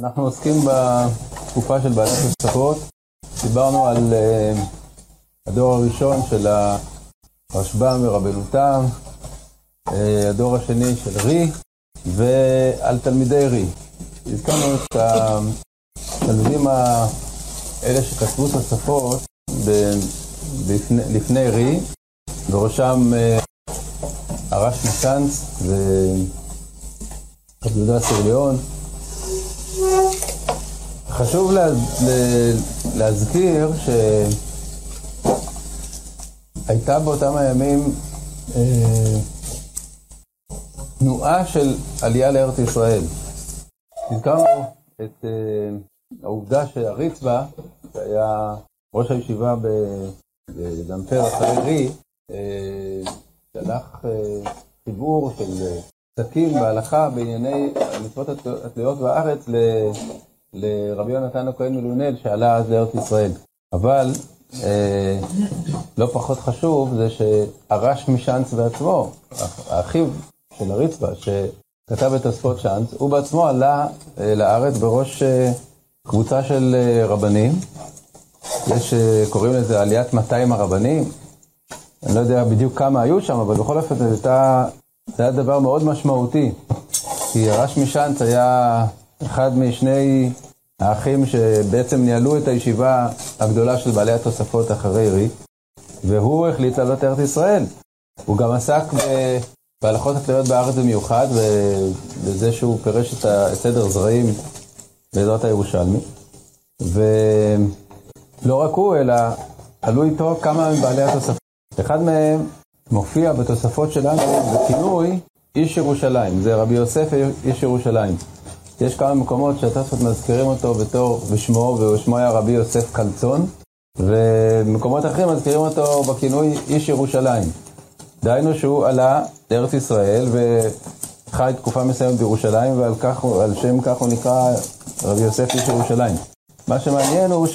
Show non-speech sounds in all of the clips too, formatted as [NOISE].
אנחנו עוסקים בתקופה של בעלת תוספות, דיברנו על uh, הדור הראשון של הרשב"ם ורבנו תם, uh, הדור השני של רי, ועל תלמידי רי. הזכרנו את התלמידים האלה שכתבו תוספות לפני, לפני רי, בראשם uh, הרש משאנץ ורבי יהודה סרליון. חשוב לה, להזכיר שהייתה באותם הימים אה, תנועה של עלייה לארץ ישראל. הזכרנו את אה, העובדה שהריצבה, שהיה ראש הישיבה בדמפר אחרי רי, אה, שלח אה, חיבור של אה, פסקים בהלכה בענייני המצוות התלויות בארץ לרבי יונתן הכהן מלונל שעלה אז לארץ ישראל. אבל אה, לא פחות חשוב זה שהרש משאנץ בעצמו, האחיו של הריצבה, שכתב את תוספות שאנץ, הוא בעצמו עלה אה, לארץ בראש אה, קבוצה של אה, רבנים. יש, אה, קוראים לזה עליית 200 הרבנים. אני לא יודע בדיוק כמה היו שם, אבל בכל אופן זה היה דבר מאוד משמעותי. כי הרש משאנץ היה אחד משני האחים שבעצם ניהלו את הישיבה הגדולה של בעלי התוספות אחרי רי, והוא החליט לעלות לארץ ישראל. הוא גם עסק בהלכות התלויות בארץ במיוחד, ובזה שהוא פירש את סדר זרעים בעזרת הירושלמי. ולא רק הוא, אלא עלו איתו כמה מבעלי התוספות. אחד מהם מופיע בתוספות שלנו בכינוי איש ירושלים, זה רבי יוסף איש ירושלים. יש כמה מקומות שהתוספות מזכירים אותו בתור בשמו, ושמו היה רבי יוסף קלצון, ומקומות אחרים מזכירים אותו בכינוי איש ירושלים. דהיינו שהוא עלה לארץ ישראל וחי תקופה מסוימת בירושלים, ועל כך, שם כך הוא נקרא רבי יוסף איש ירושלים. מה שמעניין הוא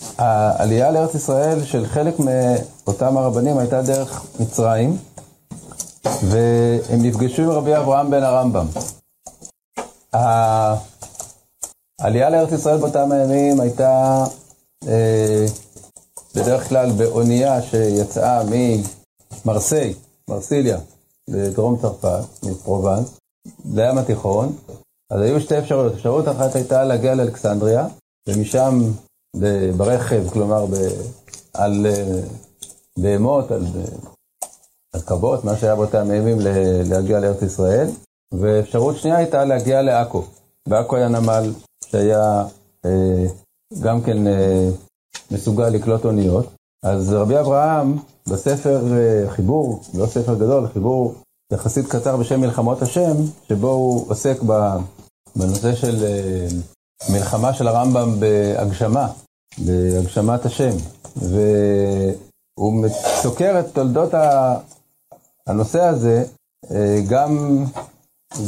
שהעלייה לארץ ישראל של חלק מאותם הרבנים הייתה דרך מצרים, והם נפגשו עם רבי אברהם בן הרמב"ם. העלייה לארץ ישראל באותם הימים הייתה אה, בדרך כלל באונייה שיצאה ממרסיי, מרסיליה, בדרום צרפת, מפרובנס, לים התיכון. אז היו שתי אפשרויות. אפשרות אחת הייתה להגיע לאלכסנדריה, ומשם ברכב, כלומר ב, על אה, בהמות, על רכבות, מה שהיה באותם הימים להגיע לארץ ישראל. ואפשרות שנייה הייתה להגיע לעכו. בעכו היה נמל שהיה אה, גם כן אה, מסוגל לקלוט אוניות. אז רבי אברהם בספר אה, חיבור, לא ספר גדול, חיבור יחסית קצר בשם מלחמות השם, שבו הוא עוסק בנושא של אה, מלחמה של הרמב"ם בהגשמה, בהגשמת השם. והוא סוקר את תולדות הנושא הזה אה, גם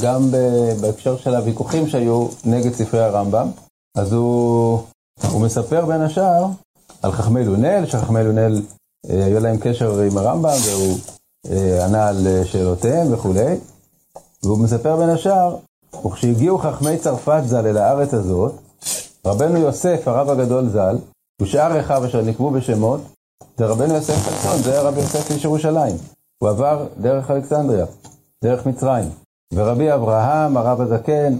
גם בהקשר של הוויכוחים שהיו נגד ספרי הרמב"ם. אז הוא, הוא מספר בין השאר על חכמי לונל, שחכמי לונל אה, היה להם קשר עם הרמב"ם והוא אה, ענה על שאלותיהם וכולי. והוא מספר בין השאר, וכשהגיעו חכמי צרפת ז"ל אל הארץ הזאת, רבנו יוסף, הרב הגדול ז"ל, ושאר אחיו אשר נקבו בשמות, זה רבנו יוסף חצון, זה רבי יוסף איש ירושלים. הוא עבר דרך אלכסנדריה, דרך מצרים. ורבי אברהם, הרב הזקן,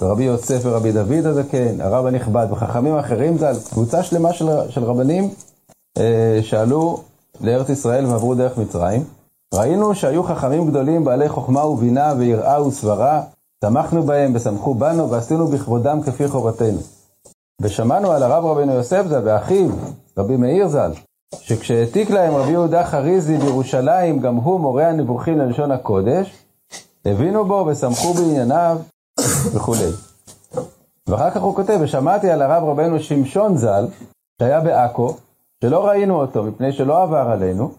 ורבי יוסף ורבי דוד הזקן, הרב הנכבד, וחכמים אחרים, זה קבוצה שלמה של, של רבנים אה, שעלו לארץ ישראל ועברו דרך מצרים. ראינו שהיו חכמים גדולים בעלי חוכמה ובינה ויראה וסברה, שמחנו בהם ושמחו בנו ועשינו בכבודם כפי חובתנו. ושמענו על הרב רבינו יוסף ז"ל ואחיו, רבי מאיר ז"ל, שכשהעתיק להם רבי יהודה חריזי בירושלים, גם הוא מורה הנבוכים ללשון הקודש, הבינו בו ושמחו בענייניו וכולי. ואחר כך הוא כותב, ושמעתי על הרב רבנו שמשון ז"ל, שהיה בעכו, שלא ראינו אותו מפני שלא עבר עלינו,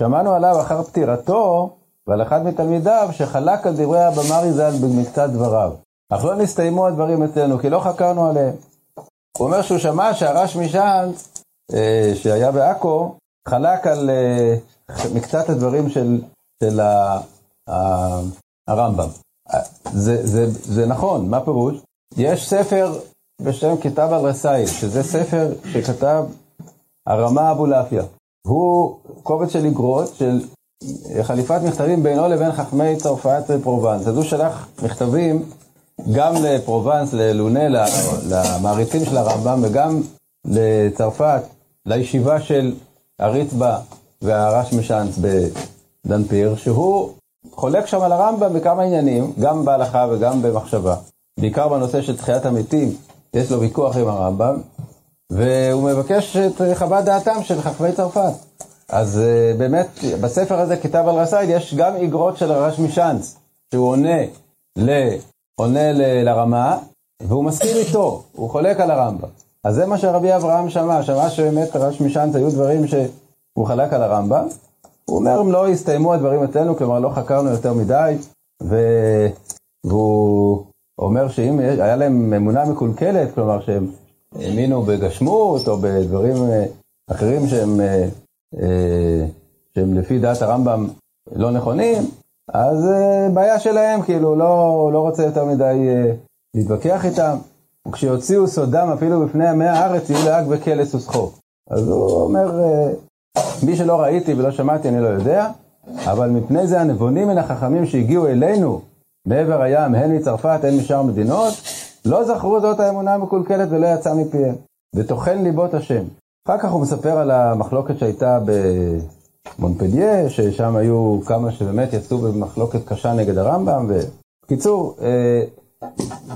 שמענו עליו אחר פטירתו ועל אחד מתלמידיו שחלק על דברי הבמרי ז"ל במקצת דבריו. אך לא נסתיימו הדברים אצלנו, כי לא חקרנו עליהם. הוא אומר שהוא שמע שהרש משאנץ, אה, שהיה בעכו, חלק על אה, מקצת הדברים של, של הרמב"ם. זה, זה, זה נכון, מה פירוש? יש ספר בשם כתב על רסאי, שזה ספר שכתב הרמה אבולעפיה. הוא קובץ של איגרות של חליפת מכתבים בינו לבין חכמי צרפת ופרובנס. אז הוא שלח מכתבים גם לפרובנס, ללונה, למעריצים של הרמב"ם, וגם לצרפת, לישיבה של הריצבה והרש משאנץ בדנפיר, שהוא חולק שם על הרמב"ם בכמה עניינים, גם בהלכה וגם במחשבה. בעיקר בנושא של תחיית המתים, יש לו ויכוח עם הרמב"ם, והוא מבקש את חוות דעתם של חכמי צרפת. אז uh, באמת, בספר הזה, כתב על רסייד, יש גם איגרות של הרש משאנץ, שהוא עונה, ל, עונה ל, לרמה, והוא מסכים איתו, הוא חולק על הרמב"ם. אז זה מה שרבי אברהם שמע, שמע שבאמת הרש משאנץ היו דברים שהוא חלק על הרמב"ם. הוא אומר, אם לא הסתיימו הדברים אצלנו, כלומר לא חקרנו יותר מדי, ו... והוא אומר שאם היה להם אמונה מקולקלת, כלומר שהם האמינו בגשמות או בדברים אה, אחרים שהם, אה, אה, שהם לפי דעת הרמב"ם לא נכונים, אז בעיה שלהם, כאילו, לא, לא רוצה יותר מדי להתווכח איתם. וכשיוציאו סודם אפילו בפני עמי הארץ, יהיו להג וקלס ושחוק. אז הוא אומר, מי שלא ראיתי ולא שמעתי, אני לא יודע, אבל מפני זה הנבונים מן החכמים שהגיעו אלינו מעבר הים, הן מצרפת, הן משאר מדינות, לא זכרו זאת האמונה המקולקלת ולא יצא מפיהם. וטוחן ליבות השם. אחר כך הוא מספר על המחלוקת שהייתה במונפליה, ששם היו כמה שבאמת יצאו במחלוקת קשה נגד הרמב"ם. בקיצור, אה,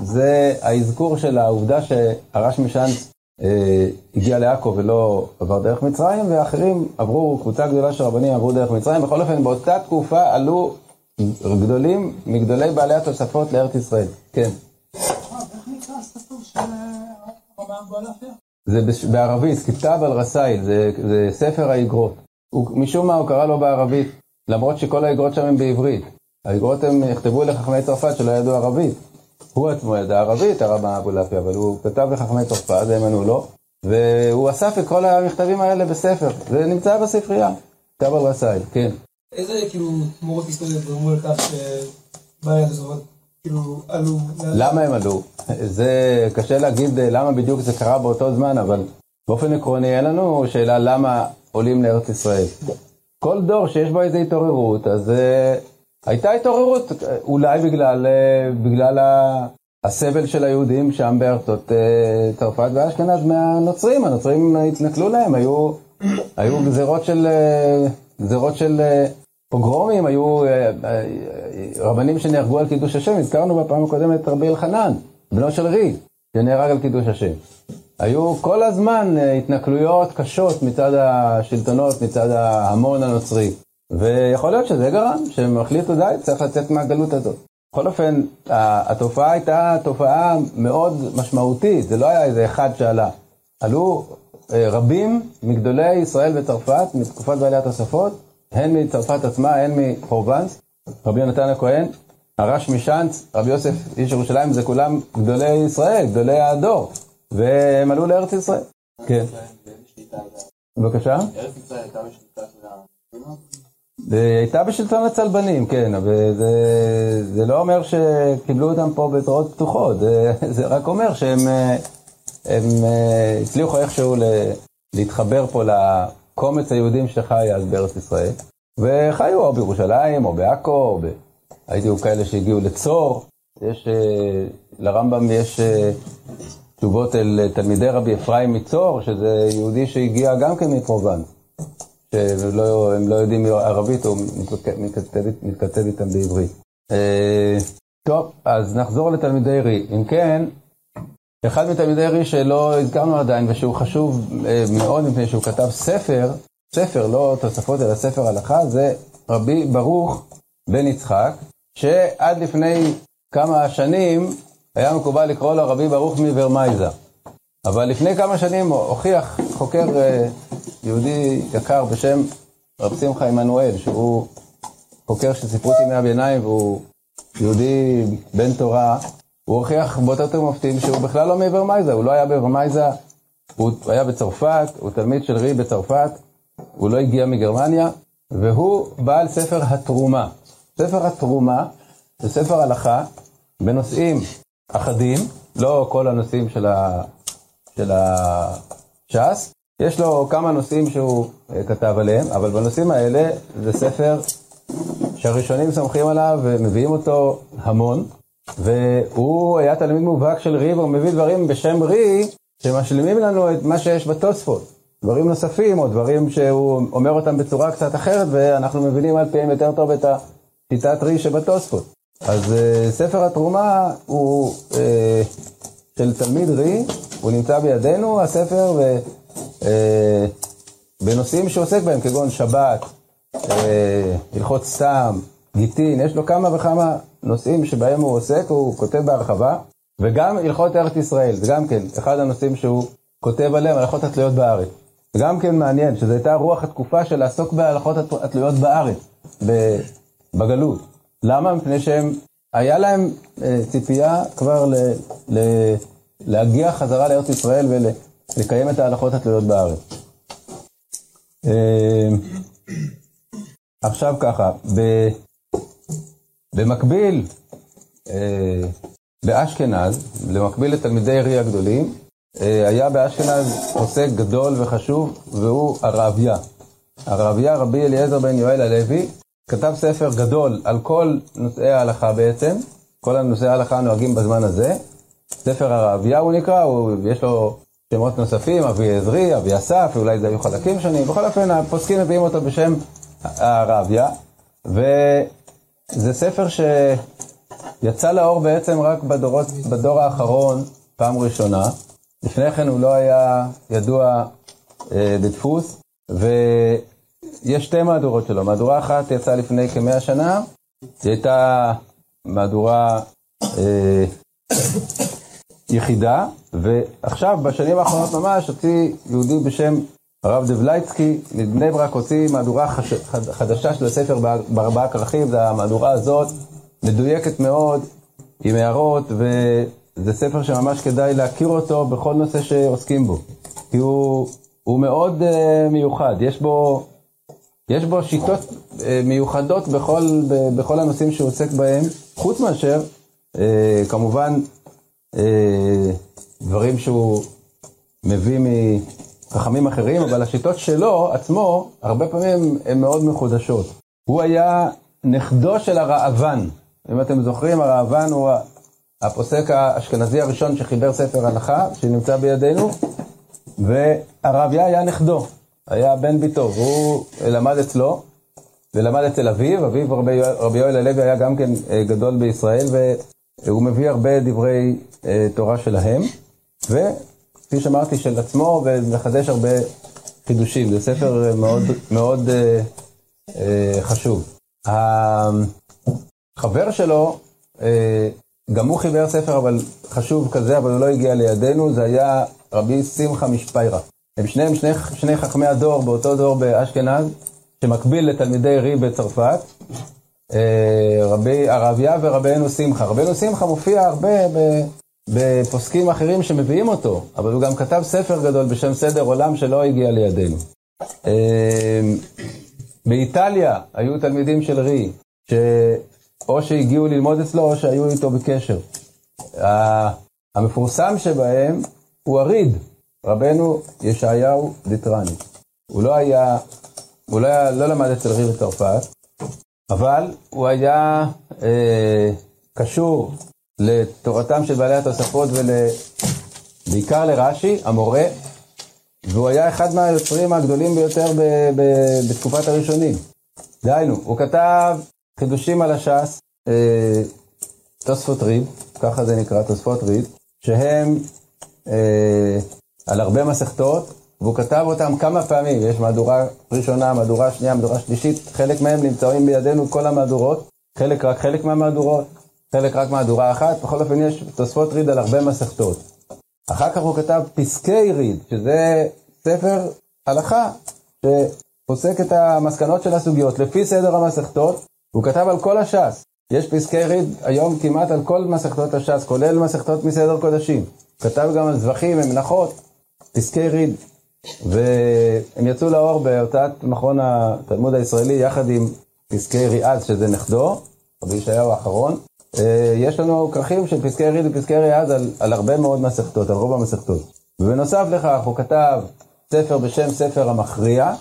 זה האזכור של העובדה שהרש משאנץ אה, הגיע לעכו ולא עבר דרך מצרים, ואחרים עברו, קבוצה גדולה של רבנים עברו דרך מצרים. בכל אופן, באותה תקופה עלו גדולים מגדולי בעלי התוספות לארץ ישראל. כן. זה בערבית, כתב על רסייל, זה, זה ספר האגרות. משום מה הוא קרא לו בערבית, למרות שכל האגרות שם הן בעברית. האגרות הם נכתבו לחכמי צרפת שלא ידעו ערבית. הוא עצמו ידע ערבית, הרב אבולעפיה, אבל הוא כתב לחכמי צרפת, הם ענו לו, והוא אסף את כל המכתבים האלה בספר. זה נמצא בספרייה, כתב על רסייל, כן. איזה כאילו מורות היסטוריות גרמו לכך שבעיה הזאת כאילו עלו? למה הם עלו? זה קשה להגיד אה, למה בדיוק זה קרה באותו זמן, אבל באופן עקרוני אין לנו שאלה למה עולים לארץ ישראל. כל דור שיש בו איזו התעוררות, אז uh, הייתה התעוררות, אולי בגלל, uh, בגלל הסבל של היהודים שם בארצות uh, צרפת ואשכנז מהנוצרים, הנוצרים התנכלו להם, היו, היו גזירות של, גזירות של פוגרומים, היו אה, אה, רבנים שנהרגו על קידוש השם, הזכרנו בפעם הקודמת את רבי אלחנן, בנו של רי, שנהרג על קידוש השם. היו כל הזמן אה, התנכלויות קשות מצד השלטונות, מצד ההמון הנוצרי. ויכול להיות שזה גרם, שהם החליטו די, צריך לצאת מהגלות הזאת. בכל אופן, התופעה הייתה תופעה מאוד משמעותית, זה לא היה איזה אחד שעלה. עלו רבים מגדולי ישראל וצרפת, מתקופת בעלי התוספות, הן מצרפת עצמה, הן מפרובנס, רבי יונתן הכהן, הרש משאנץ, רבי יוסף איש ירושלים, זה כולם גדולי ישראל, גדולי הדור, והם עלו לארץ ישראל. כן. בבקשה? ארץ ישראל הייתה בשליטה של הייתה בשלטון הצלבנים, כן, אבל זה, זה לא אומר שקיבלו אותם פה בזרועות פתוחות, זה, [LAUGHS] זה רק אומר שהם הם, הם, הצליחו איכשהו להתחבר פה קומץ היהודים שחי אז בארץ ישראל, וחיו או בירושלים, או בעכו, או ב... הייתי כאלה שהגיעו לצור, יש, אה, לרמב"ם יש אה, תשובות אל תלמידי רבי אפרים מצור, שזה יהודי שהגיע גם כן מפרובנס, שהם לא, לא יודעים ערבית, הוא מתכתב, מתכתב איתם בעברית. אה, טוב, אז נחזור לתלמידי רי. אם כן, אחד מתלמידי רי שלא הזכרנו עדיין, ושהוא חשוב אה, מאוד מפני שהוא כתב ספר, ספר, לא תוספות אלא ספר הלכה, זה רבי ברוך בן יצחק, שעד לפני כמה שנים היה מקובל לקרוא לו רבי ברוך מוורמייזה. אבל לפני כמה שנים הוכיח חוקר אה, יהודי יקר בשם רב שמחה עמנואל, שהוא חוקר של ספרות ימי הביניים והוא יהודי בן תורה, הוא הוכיח באותה יותר מופתים שהוא בכלל לא מוורמייזה, הוא לא היה בוורמייזה, הוא היה בצרפת, הוא תלמיד של רי בצרפת, הוא לא הגיע מגרמניה, והוא בעל ספר התרומה. ספר התרומה זה ספר הלכה בנושאים אחדים, לא כל הנושאים של, ה, הש"ס, יש לו כמה נושאים שהוא אה, כתב עליהם, אבל בנושאים האלה זה ספר שהראשונים סומכים עליו ומביאים אותו המון, והוא היה תלמיד מובהק של רי, והוא מביא דברים בשם רי, שמשלימים לנו את מה שיש בתוספות. דברים נוספים, או דברים שהוא אומר אותם בצורה קצת אחרת, ואנחנו מבינים על פיהם יותר טוב את השיטת רי שבתוספות. אז uh, ספר התרומה הוא uh, של תלמיד רי, הוא נמצא בידינו, הספר, אה, uh, שעוסק בהם, כגון שבת, הלכות סתם, גיטין, יש לו כמה וכמה נושאים שבהם הוא עוסק, הוא כותב בהרחבה, וגם הלכות ארץ ישראל, זה גם כן אחד הנושאים שהוא כותב עליהם, הלכות התלויות בארץ. גם כן מעניין, שזו הייתה רוח התקופה של לעסוק בהלכות התלויות בארץ, בגלות. למה? מפני שהם, היה להם אה, ציפייה כבר ל, ל, להגיע חזרה לארץ ישראל ולקיים את ההלכות התלויות בארץ. אה, עכשיו ככה, במקביל, אה, באשכנז, למקביל לתלמידי עירי הגדולים, אה, היה באשכנז עוסק גדול וחשוב, והוא הרעביה. הרעביה, רבי אליעזר בן יואל הלוי, כתב ספר גדול על כל נושאי ההלכה בעצם, כל נושאי ההלכה הנוהגים בזמן הזה. ספר הרעביה הוא נקרא, הוא, יש לו שמות נוספים, אבי עזרי, אבי אסף, ואולי זה היו חלקים שונים. בכל אופן, הפוסקים מביאים אותו בשם הרעביה, וזה ספר שיצא לאור בעצם רק בדורות, בדור האחרון, פעם ראשונה. לפני כן הוא לא היה ידוע אה, בדפוס, ויש שתי מהדורות שלו. מהדורה אחת יצאה לפני כמאה שנה, היא הייתה מהדורה אה, יחידה, ועכשיו, בשנים האחרונות ממש, הוציא יהודי בשם הרב דבלייצקי מבני ברק הוציא מהדורה חש... חדשה של הספר בארבעה כרכים, זה המהדורה הזאת, מדויקת מאוד, עם הערות, וזה ספר שממש כדאי להכיר אותו בכל נושא שעוסקים בו. כי הוא, הוא מאוד uh, מיוחד, יש בו, יש בו שיטות uh, מיוחדות בכל, ב, בכל הנושאים שהוא עוסק בהם, חוץ מאשר, uh, כמובן, uh, דברים שהוא מביא מ... חכמים אחרים, אבל השיטות שלו עצמו, הרבה פעמים הן מאוד מחודשות. הוא היה נכדו של הראב"ן. אם אתם זוכרים, הראב"ן הוא הפוסק האשכנזי הראשון שחיבר ספר הלכה, שנמצא בידינו, והרביה היה נכדו, היה בן ביתו, והוא למד אצלו, ולמד אצל אביו, אביו רבי, רבי יואל הלוי היה גם כן אה, גדול בישראל, והוא מביא הרבה דברי אה, תורה שלהם, ו... כפי שאמרתי, של עצמו, ומחדש הרבה חידושים. זה ספר מאוד, מאוד אה, אה, חשוב. החבר שלו, אה, גם הוא חיבר ספר אבל חשוב כזה, אבל הוא לא הגיע לידינו, זה היה רבי שמחה משפיירה. הם שניהם שני, שני חכמי הדור באותו דור באשכנז, שמקביל לתלמידי רי בצרפת. אה, רבי ערביה ורבינו שמחה. רבינו שמחה מופיע הרבה בפוסקים אחרים שמביאים אותו, אבל הוא גם כתב ספר גדול בשם סדר עולם שלא הגיע לידינו. אמ, באיטליה היו תלמידים של רי, שאו שהגיעו ללמוד אצלו או שהיו איתו בקשר. המפורסם שבהם הוא הריד, רבנו ישעיהו דיטרני. הוא לא היה, הוא לא, היה, לא למד אצל רי בצרפת, אבל הוא היה אה, קשור לתורתם של בעלי התוספות ובעיקר לרש"י, המורה, והוא היה אחד מהיוצרים הגדולים ביותר ב- ב- בתקופת הראשונים. דהיינו, הוא כתב חידושים על הש"ס, אה, תוספות ריב, ככה זה נקרא, תוספות ריב, שהם אה, על הרבה מסכתות, והוא כתב אותם כמה פעמים, יש מהדורה ראשונה, מהדורה שנייה, מהדורה שלישית, חלק מהם נמצאים בידינו כל המהדורות, חלק רק חלק מהמהדורות, חלק רק מהדורה אחת, בכל אופן יש תוספות ריד על הרבה מסכתות. אחר כך הוא כתב פסקי ריד, שזה ספר הלכה שפוסק את המסקנות של הסוגיות לפי סדר המסכתות, הוא כתב על כל הש"ס. יש פסקי ריד היום כמעט על כל מסכתות הש"ס, כולל מסכתות מסדר קודשים. כתב גם על זבחים ומנחות, פסקי ריד. והם יצאו לאור בהוצאת מכון התלמוד הישראלי יחד עם פסקי ריאז, שזה נכדו, רבי ישעיהו האחרון. אה, יש לנו כרכים של פסקי ריד ופסקי ריאז על, על הרבה מאוד מסכתות, על רוב המסכתות. ובנוסף לכך הוא כתב ספר בשם ספר המכריע,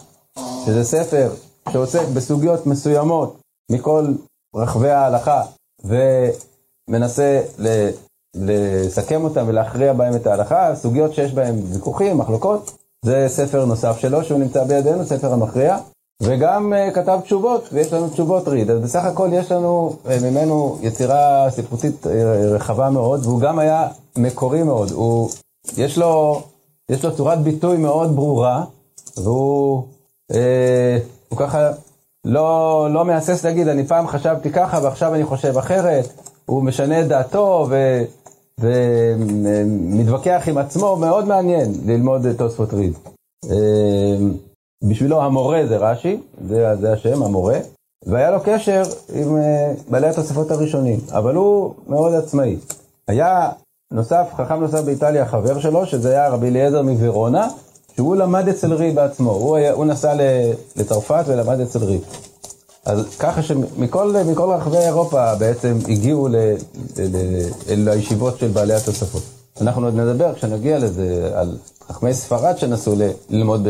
שזה ספר שעוסק בסוגיות מסוימות מכל רחבי ההלכה, ומנסה ל, לסכם אותם ולהכריע בהם את ההלכה, סוגיות שיש בהן ויכוחים, מחלוקות, זה ספר נוסף שלו שהוא נמצא בידינו, ספר המכריע. וגם uh, כתב תשובות, ויש לנו תשובות ריד. אז בסך הכל יש לנו uh, ממנו יצירה ספרותית uh, רחבה מאוד, והוא גם היה מקורי מאוד. הוא, יש לו, יש לו צורת ביטוי מאוד ברורה, והוא uh, הוא ככה לא, לא מהסס להגיד, אני פעם חשבתי ככה ועכשיו אני חושב אחרת. הוא משנה את דעתו ו, ומתווכח עם עצמו, מאוד מעניין ללמוד תוספות ריד. בשבילו המורה זה רש"י, זה, זה השם, המורה, והיה לו קשר עם uh, בעלי התוספות הראשונים, אבל הוא מאוד עצמאי. היה נוסף, חכם נוסף באיטליה, חבר שלו, שזה היה רבי אליעזר מוורונה, שהוא למד אצל רי בעצמו, הוא, היה, הוא נסע לצרפת ולמד אצל רי. אז ככה שמכל רחבי אירופה בעצם הגיעו ל, ל, ל, לישיבות של בעלי התוספות. אנחנו עוד נדבר, כשנגיע לזה, על חכמי ספרד שנסעו ללמוד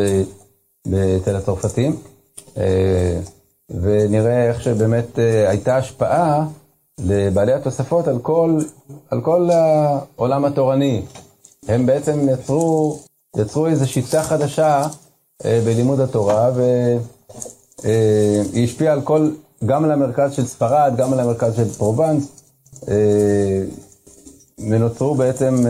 בתל הצרפתים, אה, ונראה איך שבאמת אה, הייתה השפעה לבעלי התוספות על כל, על כל העולם התורני. הם בעצם יצרו, יצרו איזו שיטה חדשה אה, בלימוד התורה, והיא השפיעה על כל, גם על המרכז של ספרד, גם על המרכז של פרובנס, ונוצרו בעצם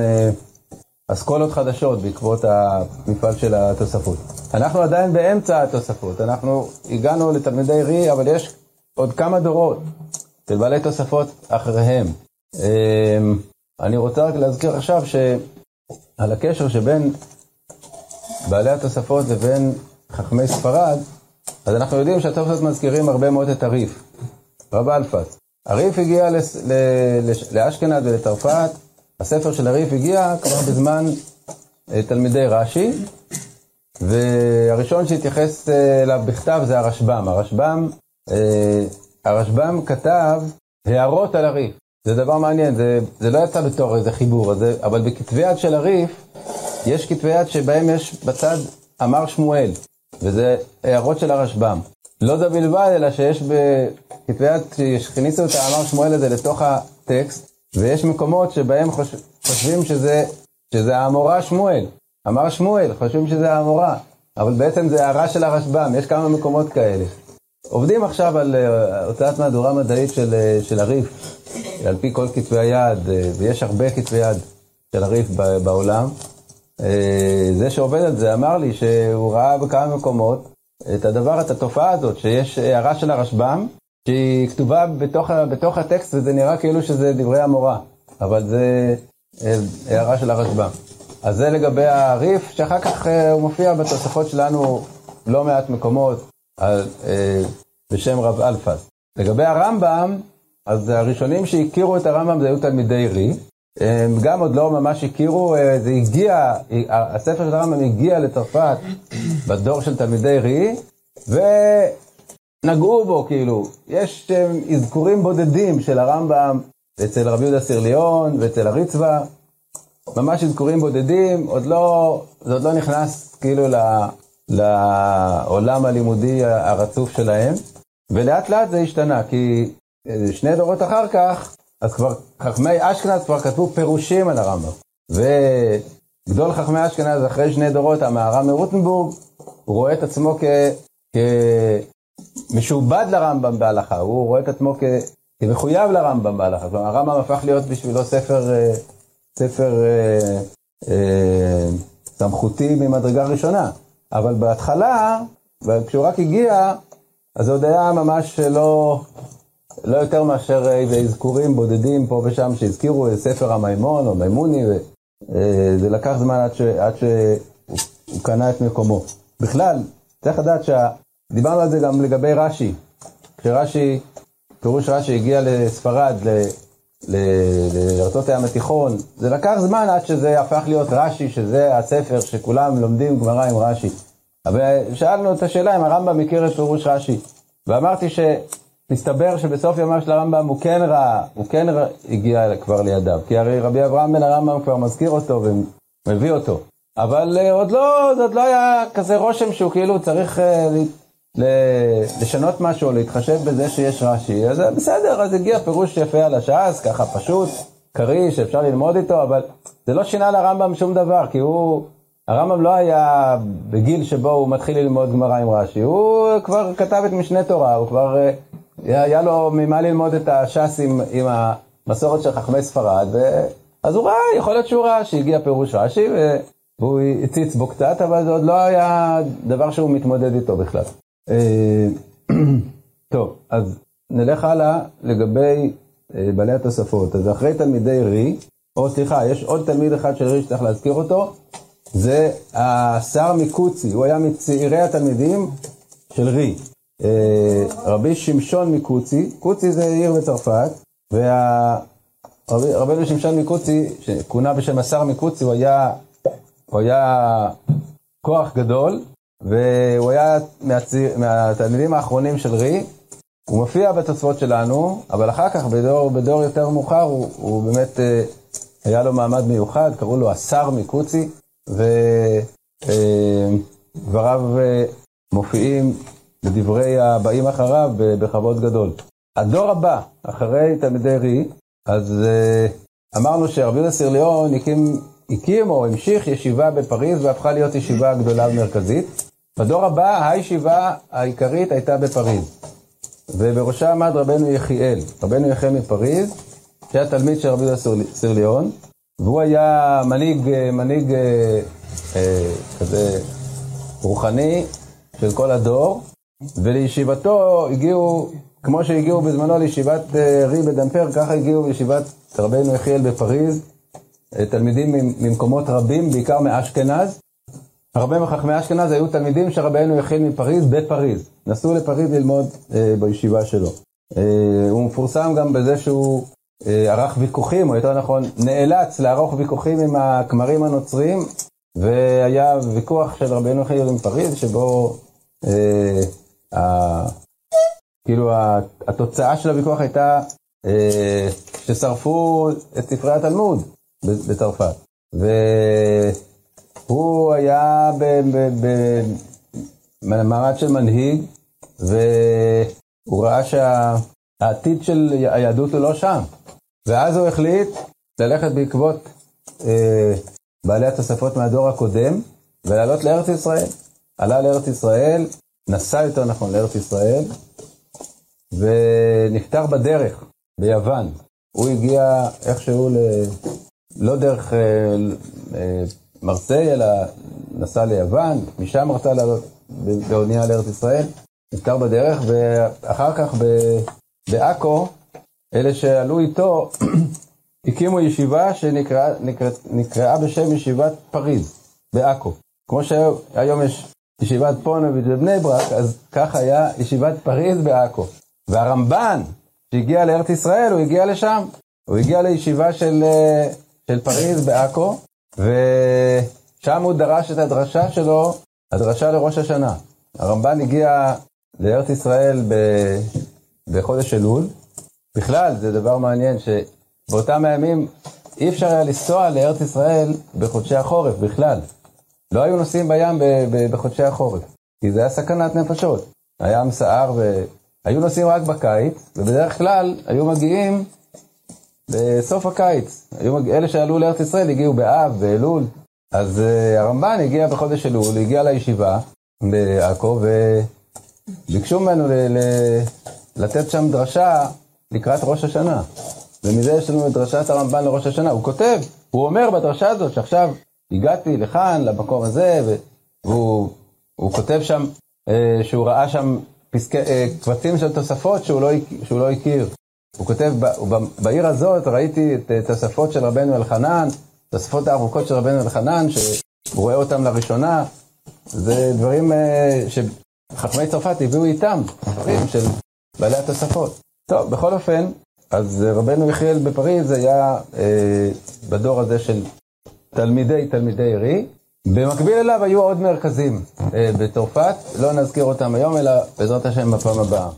אסכולות חדשות בעקבות המפעל של התוספות. אנחנו עדיין באמצע התוספות, אנחנו הגענו לתלמידי רי, אבל יש עוד כמה דורות של בעלי תוספות אחריהם. אמ, אני רוצה רק להזכיר עכשיו שעל הקשר שבין בעלי התוספות לבין חכמי ספרד, אז אנחנו יודעים שהתוספות מזכירים הרבה מאוד את הריף, רב אלפס. הריף הגיע לאשכנז ולצרפת, הספר של הריף הגיע כבר בזמן אה, תלמידי רש"י, והראשון שהתייחס אה, אליו בכתב זה הרשב"ם. הרשב"ם, אה, הרשב"ם כתב הערות על הריף. זה דבר מעניין, זה, זה לא יצא בתור איזה חיבור, זה, אבל בכתבי יד של הריף, יש כתבי יד שבהם יש בצד אמר שמואל, וזה הערות של הרשב"ם. לא זה בלבד, אלא שיש בכתבי יד, כשהכניסו את האמר שמואל הזה לתוך הטקסט, ויש מקומות שבהם חוש... חושבים שזה, שזה האמורה שמואל. אמר שמואל, חושבים שזה האמורה, אבל בעצם זה הערה של הרשב"ם, יש כמה מקומות כאלה. עובדים עכשיו על uh, הוצאת מהדורה מדעית של, uh, של הריף, על פי כל כתבי היד, uh, ויש הרבה כתבי יד של הריף בעולם. זה שעובד על זה אמר לי שהוא ראה בכמה מקומות את הדבר, את התופעה הזאת, שיש הערה של הרשב"ם, שהיא כתובה בתוך, בתוך הטקסט וזה נראה כאילו שזה דברי המורה, אבל זה הערה של הרשב"ם. אז זה לגבי הריף, שאחר כך אה, הוא מופיע בתוספות שלנו לא מעט מקומות על, אה, בשם רב אלפס. לגבי הרמב"ם, אז הראשונים שהכירו את הרמב"ם זה היו תלמידי רי. הם גם עוד לא ממש הכירו, אה, זה הגיע, הספר של הרמב"ם הגיע לצרפת בדור של תלמידי רי, ונגעו בו, כאילו. יש אזכורים בודדים של הרמב"ם אצל רבי יהודה סירליון ואצל הריצווה. ממש אזכורים בודדים, עוד לא, זה עוד לא נכנס כאילו ל, לעולם הלימודי הרצוף שלהם, ולאט לאט זה השתנה, כי אה, שני דורות אחר כך, אז כבר חכמי אשכנז כבר כתבו פירושים על הרמב"ם. וגדול חכמי אשכנז אחרי שני דורות, המהר"ם מרוטנבורג, הוא רואה את עצמו כ... כמשועבד לרמב"ם בהלכה, הוא רואה את עצמו כ... כמחויב לרמב"ם בהלכה. כלומר, הרמב"ם הפך להיות בשבילו ספר אה, ספר אה, אה, סמכותי ממדרגה ראשונה, אבל בהתחלה, כשהוא רק הגיע, אז זה עוד היה ממש לא, לא יותר מאשר איזה אזכורים בודדים פה ושם שהזכירו ספר המימון או מימוני, וזה אה, לקח זמן עד, ש, עד שהוא קנה את מקומו. בכלל, צריך לדעת שדיברנו על זה גם לגבי רש"י. כשרש"י, פירוש רש"י הגיע לספרד, לארצות הים התיכון, זה לקח זמן עד שזה הפך להיות רש"י, שזה הספר שכולם לומדים גמרא עם רש"י. אבל שאלנו את השאלה אם הרמב"ם מכיר את פירוש רש"י, ואמרתי מסתבר שבסוף ימיו של הרמב"ם הוא כן ראה, הוא כן רא... הגיע כבר לידיו, כי הרי רבי אברהם בן הרמב"ם כבר מזכיר אותו ומביא אותו. אבל uh, עוד לא, עוד לא היה כזה רושם שהוא כאילו צריך uh, לשנות משהו, להתחשב בזה שיש רש"י, אז בסדר, אז הגיע פירוש יפה על הש"ס, ככה פשוט, קריא, שאפשר ללמוד איתו, אבל זה לא שינה לרמב"ם שום דבר, כי הוא, הרמב"ם לא היה בגיל שבו הוא מתחיל ללמוד גמרא עם רש"י, הוא כבר כתב את משנה תורה, הוא כבר, uh, היה לו ממה ללמוד את הש"ס עם, עם המסורת של חכמי ספרד, ו... אז הוא ראה, יכול להיות שהוא ראה שהגיע פירוש רש"י, והוא הציץ בו קצת, אבל זה עוד לא היה דבר שהוא מתמודד איתו בכלל. אה, [CLEARS THROAT] טוב, אז נלך הלאה לגבי אה, בעלי התוספות. אז אחרי תלמידי רי, או סליחה, יש עוד תלמיד אחד של רי שצריך להזכיר אותו, זה השר מקוצי, הוא היה מצעירי התלמידים של רי. אה, רבי שמשון מקוצי, קוצי זה עיר בצרפת, ורבנו שמשון מקוצי, שכונה בשם השר מקוצי, הוא היה הוא היה כוח גדול, והוא היה מהציר, מהתלמידים האחרונים של רי. הוא מופיע בתוספות שלנו, אבל אחר כך, בדור, בדור יותר מאוחר, הוא, הוא באמת, אה, היה לו מעמד מיוחד, קראו לו השר מקוצי, ודבריו אה, אה, מופיעים בדברי הבאים אחריו בכבוד גדול. הדור הבא, אחרי תלמידי רי, אז אמרנו שרבי יהודה סירליון הקים הקים או המשיך ישיבה בפריז והפכה להיות ישיבה גדולה ומרכזית. בדור הבא הישיבה העיקרית הייתה בפריז. ובראשה עמד רבנו יחיאל, רבנו יחיאל מפריז, שהיה תלמיד של רבי יהודה סירליון, והוא היה מנהיג, מנהיג אה, אה, כזה רוחני של כל הדור, ולישיבתו הגיעו, כמו שהגיעו בזמנו לישיבת אה, רי בדמפר, ככה הגיעו לישיבת רבנו יחיאל בפריז, תלמידים ממקומות רבים, בעיקר מאשכנז. הרבה מחכמי אשכנז היו תלמידים שרבנו הכין מפריז בפריז. נסעו לפריז ללמוד אה, בישיבה שלו. אה, הוא מפורסם גם בזה שהוא אה, ערך ויכוחים, או יותר נכון, נאלץ לערוך ויכוחים עם הכמרים הנוצרים, והיה ויכוח של רבנו חייר עם פריז, שבו אה, ה, כאילו התוצאה של הוויכוח הייתה אה, ששרפו את ספרי התלמוד. בצרפת. והוא היה במעמד של מנהיג, והוא ראה שהעתיד של היהדות הוא לא שם. ואז הוא החליט ללכת בעקבות אה, בעלי התוספות מהדור הקודם, ולעלות לארץ ישראל. עלה לארץ ישראל, נסע יותר נכון לארץ ישראל, ונפטר בדרך, ביוון. הוא הגיע איכשהו לא דרך אה, אה, מרסיי, אלא נסע ליוון, משם רצה לעלות באונייה לארץ ישראל, נזכר בדרך, ואחר כך בעכו, אלה שעלו איתו, [CLEARS THROAT] הקימו ישיבה שנקראה נקרא, בשם ישיבת פריז, בעכו. כמו שהיום יש ישיבת פונוביץ' בבני ברק, אז כך היה ישיבת פריז בעכו. והרמב"ן, שהגיע לארץ ישראל, הוא הגיע לשם. הוא הגיע לישיבה של אה, של פריז בעכו, ושם הוא דרש את הדרשה שלו, הדרשה לראש השנה. הרמב"ן הגיע לארץ ישראל ב... בחודש אלול. בכלל, זה דבר מעניין שבאותם הימים אי אפשר היה לנסוע לארץ ישראל בחודשי החורף בכלל. לא היו נוסעים בים בחודשי החורף, כי זה היה סכנת נפשות. הים סער והיו נוסעים רק בקיץ, ובדרך כלל היו מגיעים בסוף הקיץ. היו, אלה שעלו לארץ ישראל הגיעו באב, באלול. אז uh, הרמב"ן הגיע בחודש אלול, הגיע לישיבה בעכו, וביקשו ממנו ל- ל- לתת שם דרשה לקראת ראש השנה. ומזה יש לנו את דרשת הרמב"ן לראש השנה. הוא כותב, הוא אומר בדרשה הזאת שעכשיו הגעתי לכאן, למקום הזה, והוא כותב שם uh, שהוא ראה שם פסקי, uh, קבצים של תוספות שהוא לא, שהוא לא הכיר. הוא כותב, בעיר הזאת ראיתי את תוספות של רבנו אלחנן, תוספות הארוכות של רבנו אלחנן, שהוא רואה אותם לראשונה. זה דברים אה, שחכמי צרפת הביאו איתם, דברים של בעלי התוספות. טוב, בכל אופן, אז רבנו יחיאל בפריז היה אה, בדור הזה של תלמידי תלמידי רי. במקביל אליו היו עוד מרכזים אה, בצרפת, לא נזכיר אותם היום, אלא בעזרת השם בפעם הבאה.